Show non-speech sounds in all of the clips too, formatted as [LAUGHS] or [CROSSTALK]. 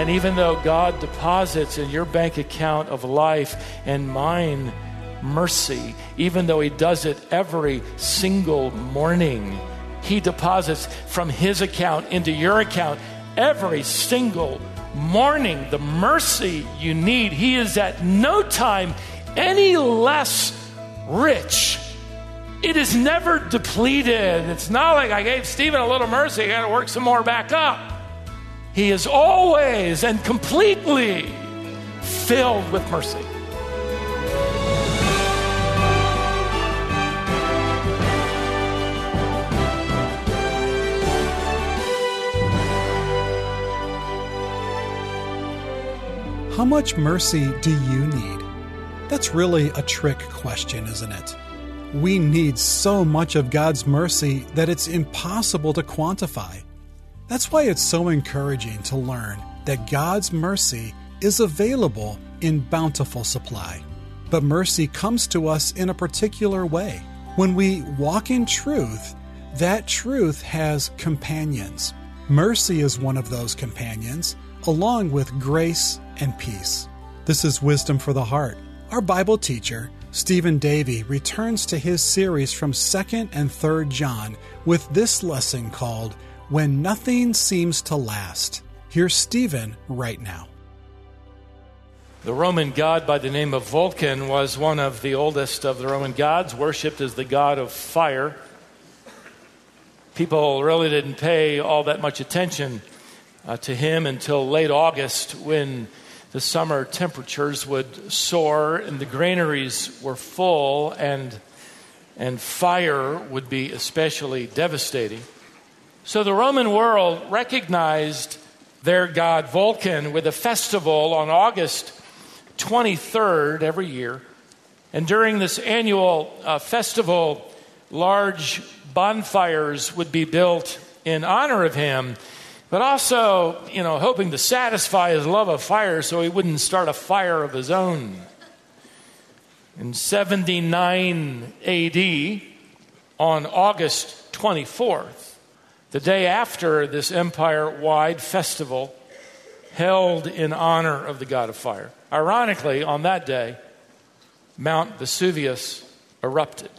And even though God deposits in your bank account of life and mine mercy, even though He does it every single morning, He deposits from His account into your account every single morning the mercy you need. He is at no time any less rich. It is never depleted. It's not like I gave Stephen a little mercy, I got to work some more back up. He is always and completely filled with mercy. How much mercy do you need? That's really a trick question, isn't it? We need so much of God's mercy that it's impossible to quantify. That's why it's so encouraging to learn that God's mercy is available in bountiful supply. But mercy comes to us in a particular way. When we walk in truth, that truth has companions. Mercy is one of those companions, along with grace and peace. This is Wisdom for the Heart. Our Bible teacher, Stephen Davey, returns to his series from 2nd and 3rd John with this lesson called When Nothing Seems to Last. Here's Stephen right now. The Roman god by the name of Vulcan was one of the oldest of the Roman gods, worshipped as the god of fire. People really didn't pay all that much attention uh, to him until late August when the summer temperatures would soar and the granaries were full and, and fire would be especially devastating. So the Roman world recognized their god Vulcan with a festival on August 23rd every year. And during this annual uh, festival, large bonfires would be built in honor of him but also, you know, hoping to satisfy his love of fire so he wouldn't start a fire of his own. In 79 AD, on August 24th, the day after this empire wide festival held in honor of the god of fire, ironically, on that day, Mount Vesuvius erupted.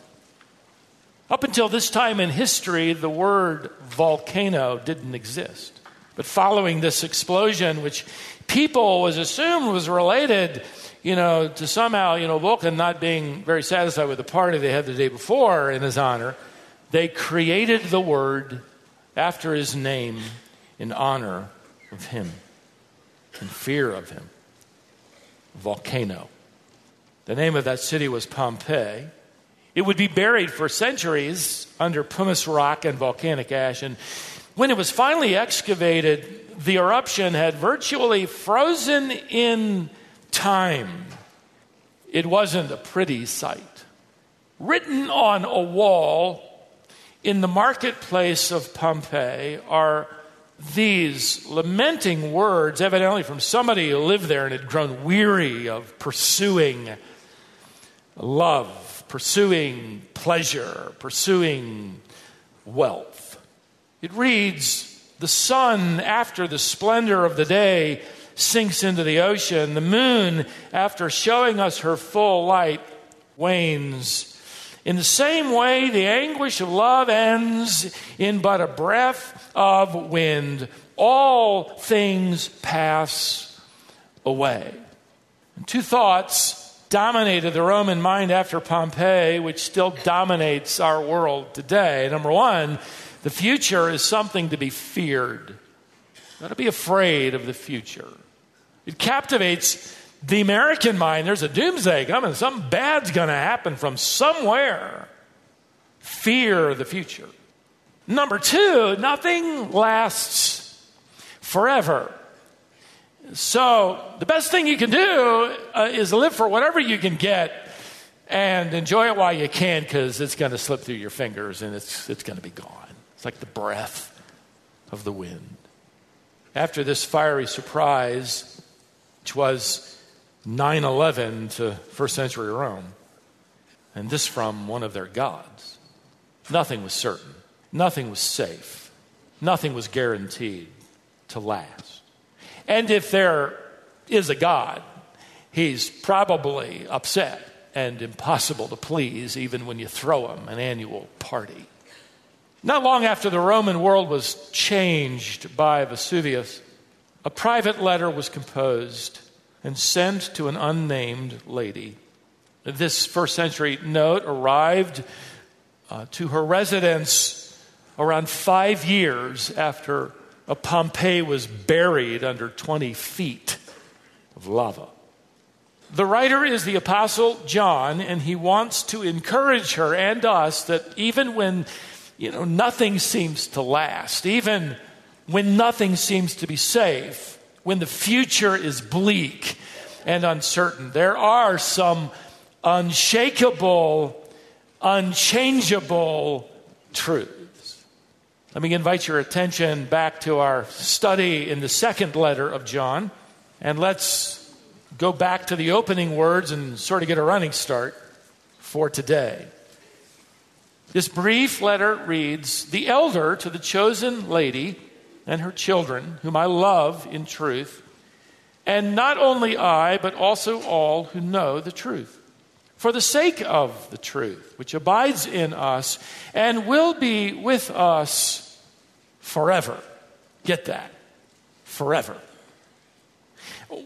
Up until this time in history, the word volcano didn't exist. But following this explosion, which people was assumed was related, you know, to somehow, you know, Vulcan not being very satisfied with the party they had the day before in his honor, they created the word after his name in honor of him, in fear of him. Volcano. The name of that city was Pompeii. It would be buried for centuries under pumice rock and volcanic ash. And when it was finally excavated, the eruption had virtually frozen in time. It wasn't a pretty sight. Written on a wall in the marketplace of Pompeii are these lamenting words, evidently from somebody who lived there and had grown weary of pursuing love, pursuing pleasure, pursuing wealth. It reads The sun, after the splendor of the day, sinks into the ocean. The moon, after showing us her full light, wanes. In the same way, the anguish of love ends in but a breath of wind. All things pass away. And two thoughts dominated the Roman mind after Pompeii, which still dominates our world today. Number one, the future is something to be feared. Not to be afraid of the future. It captivates the American mind. There's a doomsday coming. Something bad's going to happen from somewhere. Fear the future. Number two, nothing lasts forever. So, the best thing you can do uh, is live for whatever you can get and enjoy it while you can because it's going to slip through your fingers and it's, it's going to be gone. It's like the breath of the wind. After this fiery surprise, which was 9 11 to first century Rome, and this from one of their gods, nothing was certain, nothing was safe, nothing was guaranteed to last. And if there is a God, he's probably upset and impossible to please even when you throw him an annual party. Not long after the Roman world was changed by Vesuvius, a private letter was composed and sent to an unnamed lady. This first century note arrived uh, to her residence around five years after a Pompeii was buried under 20 feet of lava. The writer is the Apostle John, and he wants to encourage her and us that even when you know nothing seems to last, even when nothing seems to be safe, when the future is bleak and uncertain, there are some unshakable, unchangeable truths. Let me invite your attention back to our study in the second letter of John, and let's go back to the opening words and sort of get a running start for today. This brief letter reads The elder to the chosen lady and her children, whom I love in truth, and not only I, but also all who know the truth. For the sake of the truth, which abides in us and will be with us forever. Get that? Forever.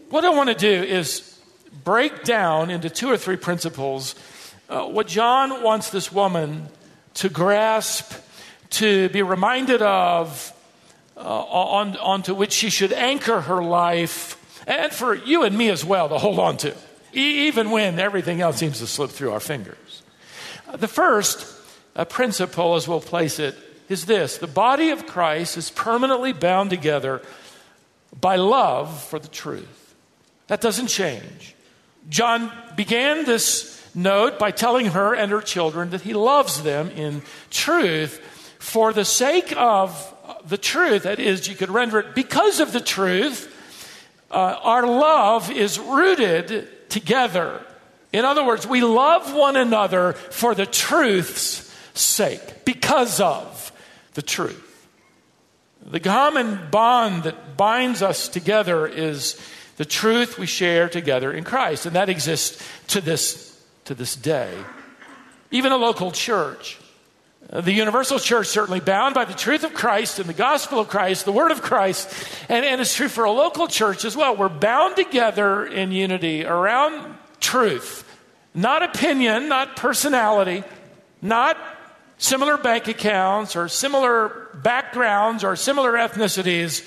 What I want to do is break down into two or three principles uh, what John wants this woman to grasp, to be reminded of, uh, on, onto which she should anchor her life, and for you and me as well to hold on to, even when everything else seems to slip through our fingers. Uh, the first uh, principle, as we'll place it, is this the body of Christ is permanently bound together by love for the truth. That doesn't change. John began this note by telling her and her children that he loves them in truth for the sake of the truth. That is, you could render it because of the truth. Uh, our love is rooted together. In other words, we love one another for the truth's sake, because of the truth. The common bond that binds us together is the truth we share together in Christ, and that exists to this, to this day. Even a local church. Uh, the universal church certainly bound by the truth of Christ and the gospel of Christ, the word of Christ, and, and it's true for a local church as well. We're bound together in unity around truth, not opinion, not personality, not similar bank accounts or similar backgrounds or similar ethnicities,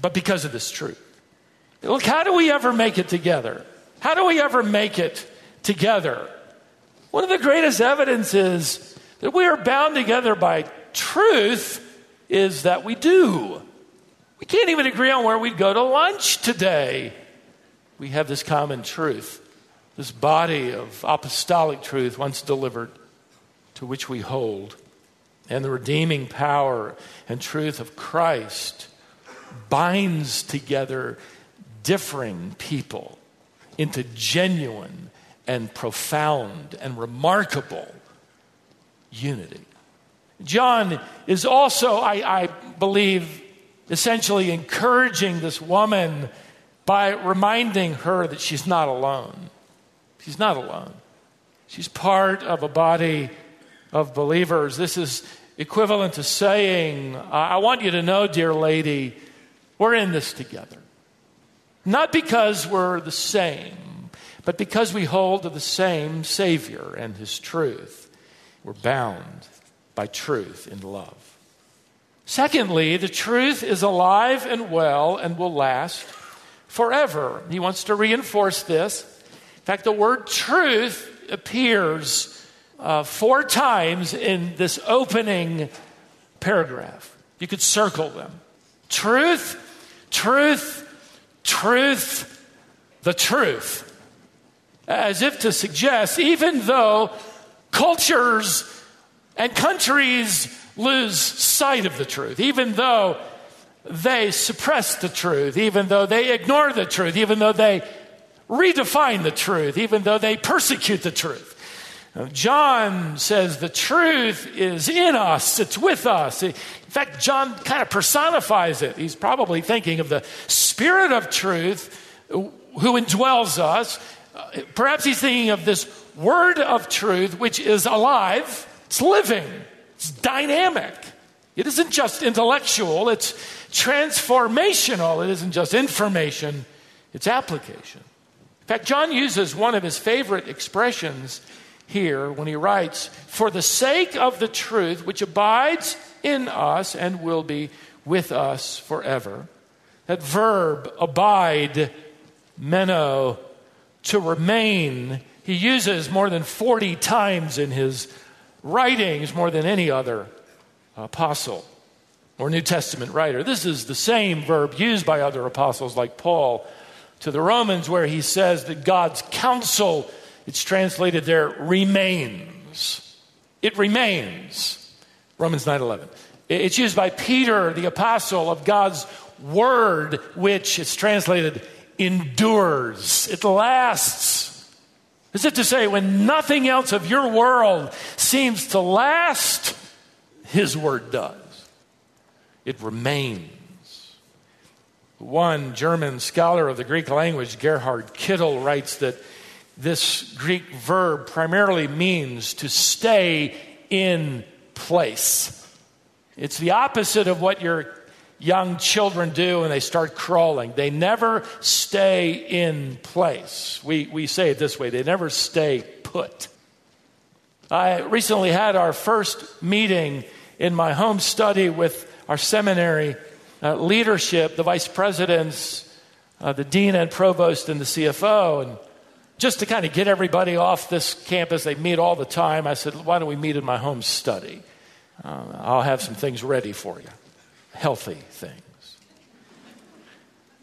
but because of this truth. Look, how do we ever make it together? How do we ever make it together? One of the greatest evidences that we are bound together by truth is that we do. We can't even agree on where we'd go to lunch today. We have this common truth, this body of apostolic truth once delivered to which we hold, and the redeeming power and truth of Christ binds together differing people into genuine and profound and remarkable unity. John is also, I, I, believe, essentially encouraging this woman by reminding her that she's not alone. She's not alone. She's part of a body of believers. This is equivalent to saying, I want you to know, dear lady, we're in this together. Not because we're the same, but because we hold to the same Savior and His truth. We're bound by truth in love. Secondly, the truth is alive and well and will last forever. He wants to reinforce this. In fact, the word truth appears uh, four times in this opening paragraph. You could circle them. Truth, truth, truth, the truth. As if to suggest, even though cultures and countries lose sight of the truth, even though they suppress the truth, even though they ignore the truth, even though they redefine the truth, even though they persecute the truth John says the truth is in us, it's with us. In fact, John kind of personifies it. He's probably thinking of the Spirit of truth who indwells us. Uh, perhaps he's thinking of this Word of truth, which is alive, it's living, it's dynamic. It isn't just intellectual, it's transformational. It isn't just information, it's application. In fact, John uses one of his favorite expressions here when he writes, For the sake of the truth which abides in us and will be with us forever. That verb, abide, meno, to remain, he uses more than 40 times in his writings, more than any other apostle or New Testament writer. This is the same verb used by other apostles like Paul to the Romans, where he says that God's counsel it's translated there remains. It remains. Romans 9:11. It's used by Peter, the apostle of God's word, which it's translated endures. It lasts. Is it to say when nothing else of your world seems to last, his word does. It remains. One German scholar of the Greek language, Gerhard Kittel, writes that this Greek verb primarily means to stay in place. It's the opposite of what your young children do and they start crawling. They never stay in place. We, we say it this way they never stay put. I recently had our first meeting in my home study with our seminary uh, leadership, the vice presidents, uh, the dean and provost, and the CFO. And just to kind of get everybody off this campus, they meet all the time. I said, Why don't we meet in my home study? Uh, I'll have some things ready for you, healthy things.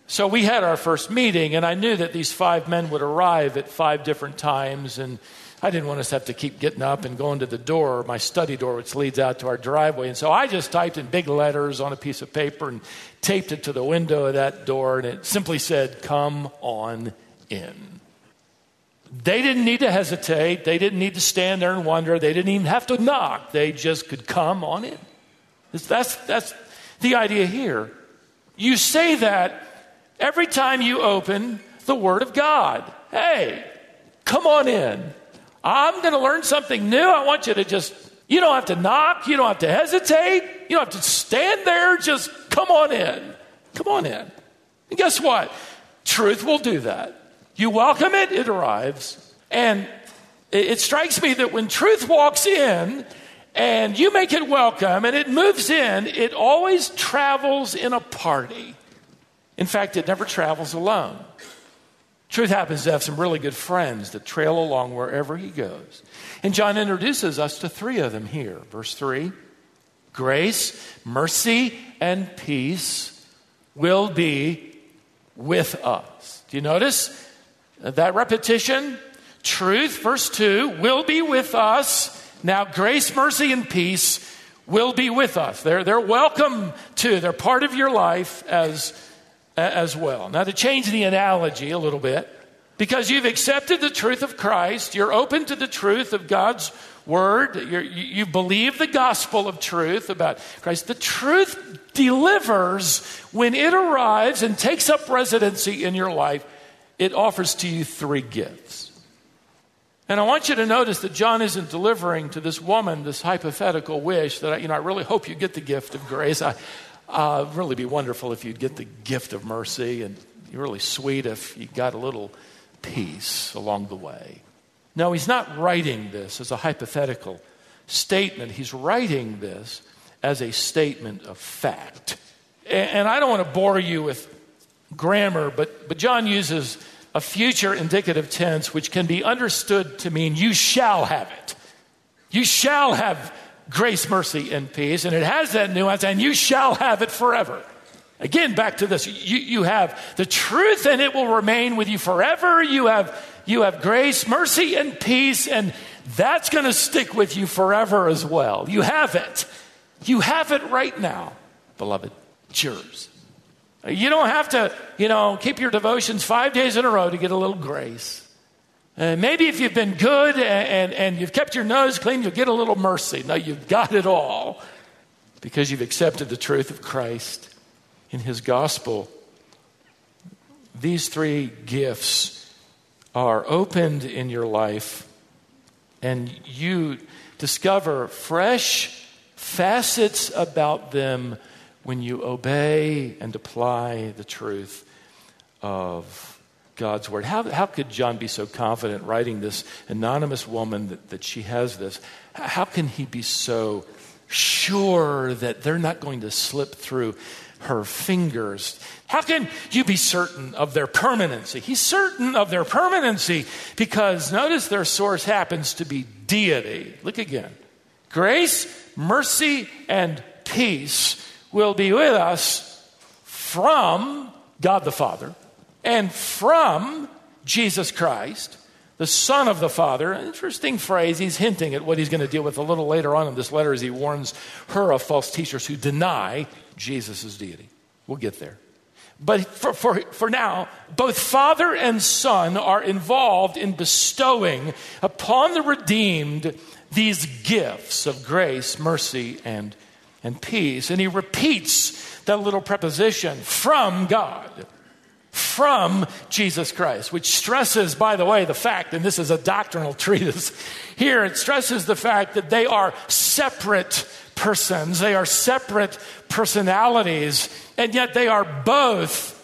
So we had our first meeting, and I knew that these five men would arrive at five different times, and I didn't want us to have to keep getting up and going to the door, my study door, which leads out to our driveway. And so I just typed in big letters on a piece of paper and taped it to the window of that door, and it simply said, Come on in. They didn't need to hesitate. They didn't need to stand there and wonder. They didn't even have to knock. They just could come on in. That's, that's the idea here. You say that every time you open the Word of God. Hey, come on in. I'm going to learn something new. I want you to just, you don't have to knock. You don't have to hesitate. You don't have to stand there. Just come on in. Come on in. And guess what? Truth will do that. You welcome it, it arrives. And it, strikes me that when truth walks in and you make it welcome and it moves in, it always travels in a party. In fact, it never travels alone. Truth happens to have some really good friends that trail along wherever he goes. And John introduces us to three of them here. Verse 3 Grace, mercy, and peace will be with us. Do you notice? That repetition, truth, verse 2, will be with us. Now, grace, mercy, and peace will be with us. They're, they're welcome too. They're part of your life as, as well. Now, to change the analogy a little bit, because you've accepted the truth of Christ, you're open to the truth of God's word, you're, you believe the gospel of truth about Christ. The truth delivers when it arrives and takes up residency in your life it offers to you three gifts. And I want you to notice that John isn't delivering to this woman this hypothetical wish that, you know, I really hope you get the gift of grace. I, uh, really be wonderful if you'd get the gift of mercy, and really sweet if you got a little peace along the way. No, he's not writing this as a hypothetical statement. He's writing this as a statement of fact. And I don't want to bore you with grammar, but, but John uses a future indicative tense which can be understood to mean you shall have it. You shall have grace, mercy, and peace. And it has that nuance, and you shall have it forever. Again, back to this. You, you have the truth, and it will remain with you forever. You have, you have grace, mercy, and peace, and that's going to stick with you forever as well. You have it. You have it right now, beloved. It's yours. You don't have to, you know, keep your devotions five days in a row to get a little grace. Uh, maybe if you've been good and, and, and you've kept your nose clean, you'll get a little mercy. No, you've got it all because you've accepted the truth of Christ in His gospel. These three gifts are opened in your life, and you discover fresh facets about them when you obey and apply the truth of God's word. How, how could John be so confident writing this anonymous woman that, that she has this? How can he be so sure that they're not going to slip through her fingers? How can you be certain of their permanency? He's certain of their permanency because notice their source happens to be deity. Look again. Grace, mercy, and peace will be with us from God the Father and from Jesus Christ, the Son of the Father. An interesting phrase. He's hinting at what he's going to deal with a little later on in this letter as he warns her of false teachers who deny Jesus' deity. We'll get there. But for, for, for now, both Father and Son are involved in bestowing upon the redeemed these gifts of grace, mercy, and, and peace. And he repeats that little preposition from God from Jesus Christ, which stresses, by the way, the fact, and this is a doctrinal [LAUGHS] treatise here, it stresses the fact that they are separate persons, they are separate personalities, and yet they are both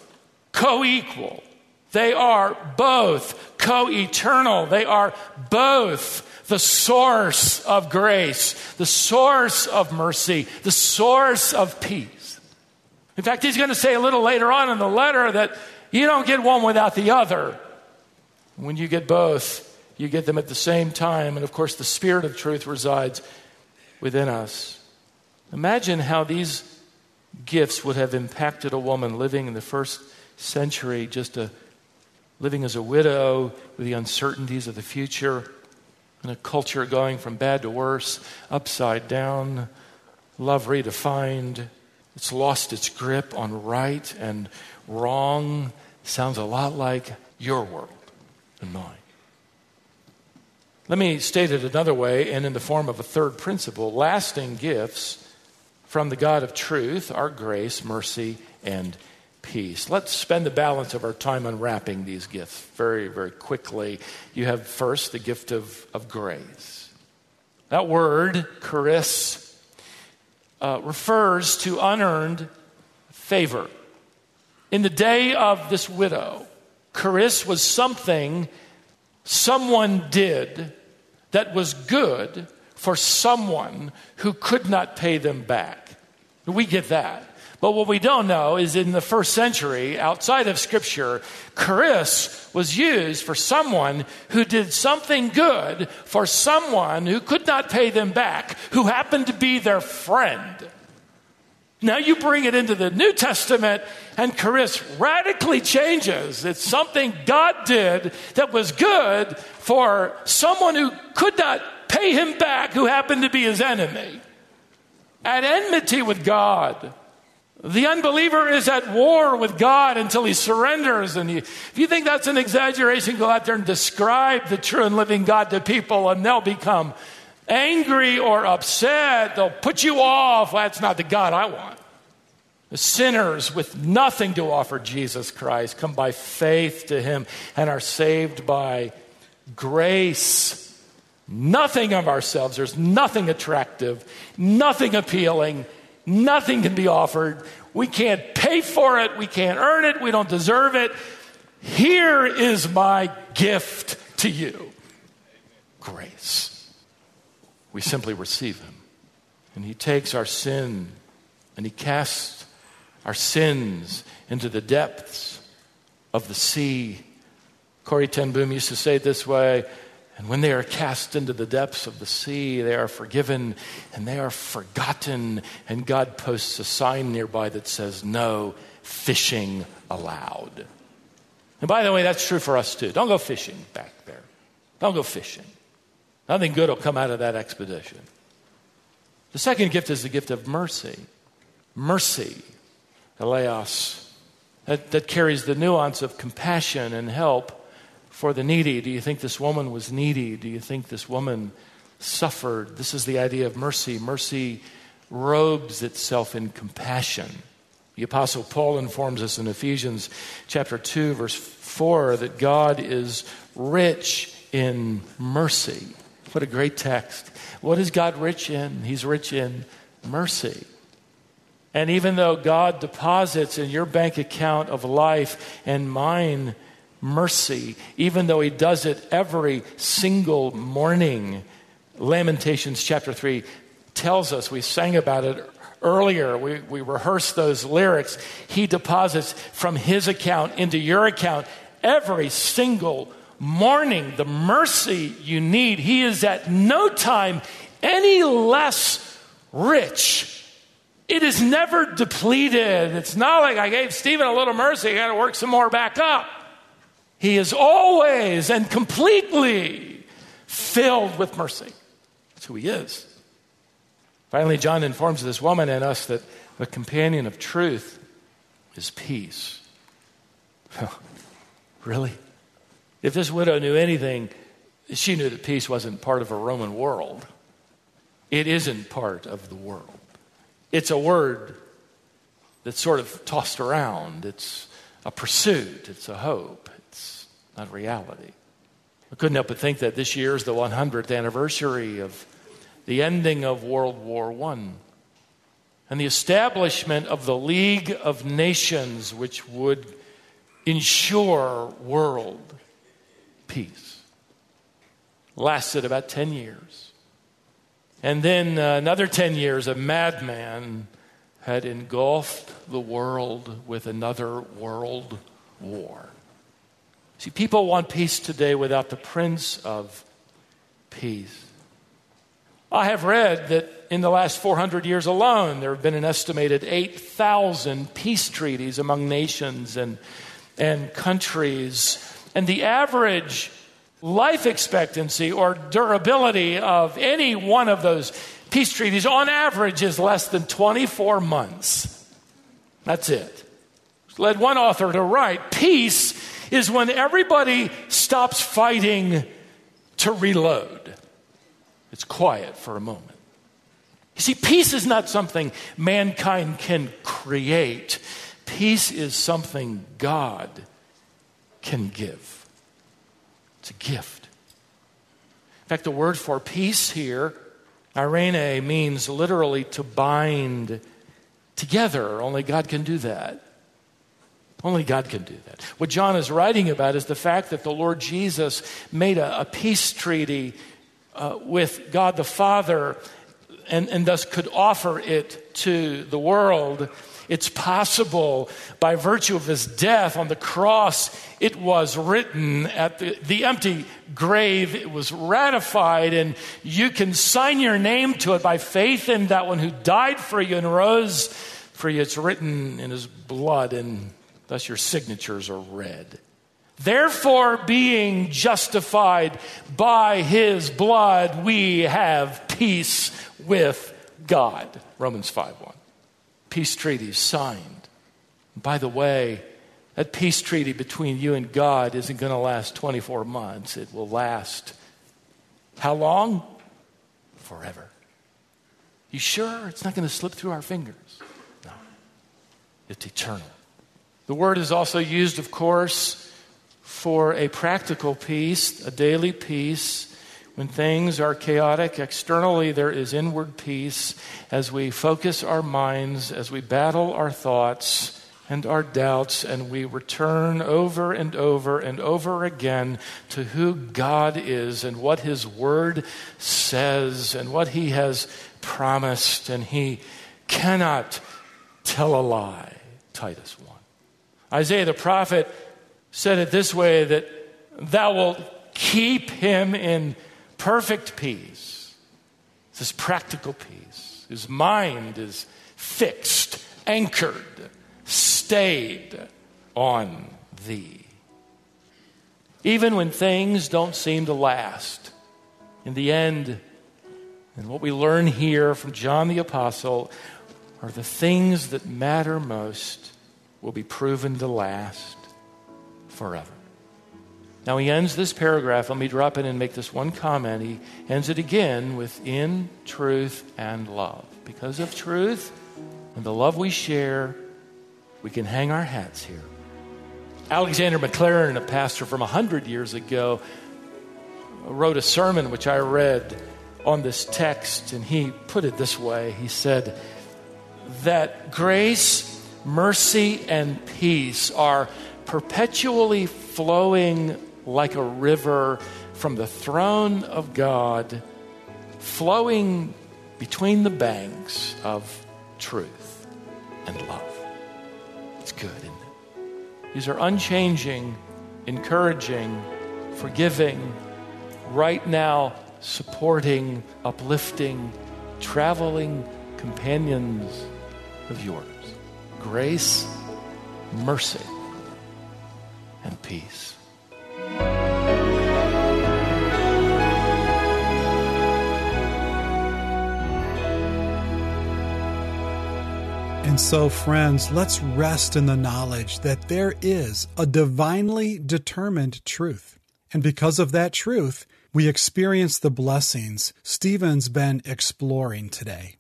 co equal. They are both co eternal. They are both the source of grace, the source of mercy, the source of peace. In fact, he's going to say a little later on in the letter that you don't get one without the other. When you get both, you get them at the same time. And of course, the Spirit of truth resides within us. Imagine how these gifts would have impacted a woman living in the first century, just a, living as a widow with the uncertainties of the future, a culture going from bad to worse, upside down, love redefined. It's lost its grip on right and wrong sounds a lot like your world and mine. Let me state it another way and in the form of a third principle lasting gifts from the God of truth are grace, mercy, and peace. Let's spend the balance of our time unwrapping these gifts very, very quickly. You have first the gift of, of grace. That word, charis, uh, refers to unearned favor. In the day of this widow, charis was something someone did that was good for someone who could not pay them back. We get that. But what we don't know is in the first century, outside of Scripture, charis was used for someone who did something good for someone who could not pay them back, who happened to be their friend. Now you bring it into the New Testament, and charis radically changes. It's something God did that was good for someone who could not pay him back, who happened to be his enemy. At enmity with God. The unbeliever is at war with God until he surrenders. And he, if you think that's an exaggeration, go out there and describe the true and living God to people, and they'll become angry or upset. They'll put you off. That's not the God I want. The sinners with nothing to offer Jesus Christ come by faith to him and are saved by grace. Nothing of ourselves. There's nothing attractive, nothing appealing, nothing can be offered. We can't pay for it. We can't earn it. We don't deserve it. Here is my gift to you grace we simply receive Him. And He takes our sin and He casts our sins into the depths of the sea. Corrie ten Boom used to say it this way and when they are cast into the depths of the sea, they are forgiven and they are forgotten. And God posts a sign nearby that says, No fishing allowed. And by the way, that's true for us too. Don't go fishing back there. Don't go fishing. Nothing good will come out of that expedition. The second gift is the gift of mercy. Mercy, eleos, that, that carries the nuance of compassion and help for the needy? Do you think this woman was needy? Do you think this woman suffered? This is the idea of mercy. Mercy robes itself in compassion. The Apostle Paul informs us in Ephesians chapter 2, verse 4, that God is rich in mercy. What a great text. What is God rich in? He's rich in mercy. And even though God deposits in your bank account of life and mine mercy, even though He does it every single morning, Lamentations chapter 3 tells us, we sang about it earlier, we, we rehearsed those lyrics. He deposits from His account into your account every single morning the mercy you need. He is at no time any less rich. It is never depleted. It's not like I gave Stephen a little mercy, I got to work some more back up. He is always and completely filled with mercy. That's who he is. Finally, John informs this woman and us that the companion of truth is peace. really? If this widow knew anything, she knew that peace wasn't part of a Roman world. It isn't part of the world. It's a word that's sort of tossed around. It's a pursuit, it's a hope, not reality. I couldn't help but think that this year is the 100th anniversary of the ending of World War I and the establishment of the League of Nations, which would ensure world peace. Lasted about 10 years. And then uh, another 10 years, a madman had engulfed the world with another world war. See, people want peace today without the Prince of Peace. I have read that in the last 400 years alone, there have been an estimated 8,000 peace treaties among nations and, and countries. And the average life expectancy or durability of any one of those peace treaties, on average, is less than 24 months. That's it. Led one author to write Peace is when everybody stops fighting to reload. It's quiet for a moment. You see, peace is not something mankind can create, peace is something God can give. It's a gift. In fact, the word for peace here, eirene, means literally to bind together. Only God can do that. Only God can do that. What John is writing about is the fact that the Lord Jesus made a, a peace treaty uh, with God the Father and, and thus could offer it to the world. It's possible by virtue of his death on the cross, it was written at the, the empty grave, it was ratified, and you can sign your name to it by faith in that one who died for you and rose for you. It's written in his blood, and thus your signatures are read. Therefore, being justified by his blood, we have peace with God. Romans 5 1. Peace treaty signed. By the way, that peace treaty between you and God isn't going to last 24 months. It will last how long? Forever. You sure it's not going to slip through our fingers? No. It's eternal. The word is also used, of course, for a practical peace, a daily peace. When things are chaotic externally, there is inward peace as we focus our minds, as we battle our thoughts and our doubts, and we return over and over and over again to who God is and what His Word says and what He has promised, and He cannot tell a lie. Titus 1. Isaiah the prophet said it this way that thou wilt keep him in perfect peace. This practical peace. His mind is fixed, anchored, stayed on thee. Even when things don't seem to last, in the end, and what we learn here from John the Apostle are the things that matter most will be proven to last forever. Now he ends this paragraph. Let me drop in and make this one comment. He ends it again with in truth and love. Because of truth and the love we share, we can hang our hats here. Alexander Maclaren, a pastor from 100 years ago, wrote a sermon which I read on this text, and he put it this way He said, That grace, mercy, and peace are perpetually flowing like a river from the throne of God, flowing between the banks of truth and love. It's good, isn't it? These are unchanging, encouraging, forgiving, right now supporting, uplifting, traveling companions of yours. Grace, mercy, and peace. And so, friends, let's rest in the knowledge that there is a divinely determined truth. And because of that truth, we experience the blessings Stephen's been exploring today.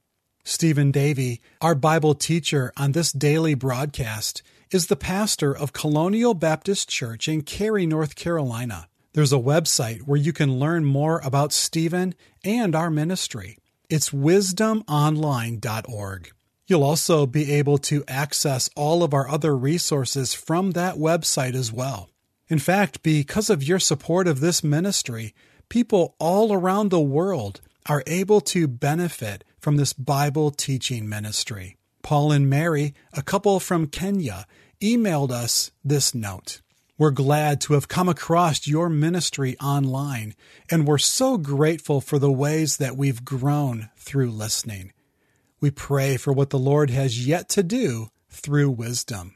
Stephen Davey, our Bible teacher on this daily broadcast, is the pastor of Colonial Baptist Church in Cary, North Carolina. There's a website where you can learn more about Stephen and our ministry. It's wisdomonline.org. You'll also be able to access all of our other resources from that website as well. In fact, because of your support of this ministry, people all around the world are able to benefit from this Bible teaching ministry. Paul and Mary, a couple from Kenya, emailed us this note. We're glad to have come across your ministry online, and we're so grateful for the ways that we've grown through listening. We pray for what the Lord has yet to do through wisdom.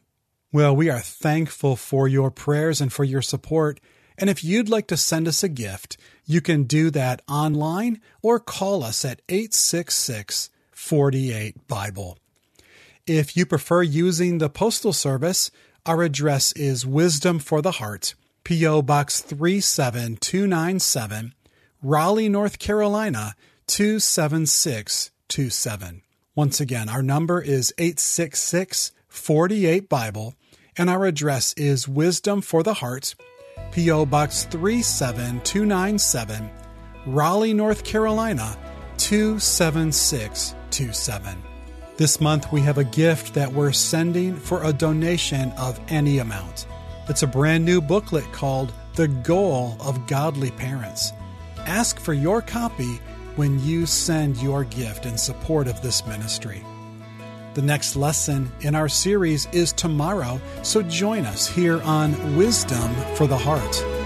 Well, we are thankful for your prayers and for your support. And if you'd like to send us a gift, you can do that online or call us at 866 48 Bible. If you prefer using the postal service, our address is Wisdom for the Heart, P.O. Box 37297, Raleigh, North Carolina 27627. Once again, our number is 866 48 Bible, and our address is Wisdom for the Heart, P.O. Box 37297, Raleigh, North Carolina 27627. This month we have a gift that we're sending for a donation of any amount. It's a brand new booklet called The Goal of Godly Parents. Ask for your copy when you send your gift in support of this ministry. The next lesson in our series is tomorrow, so join us here on Wisdom for the Heart.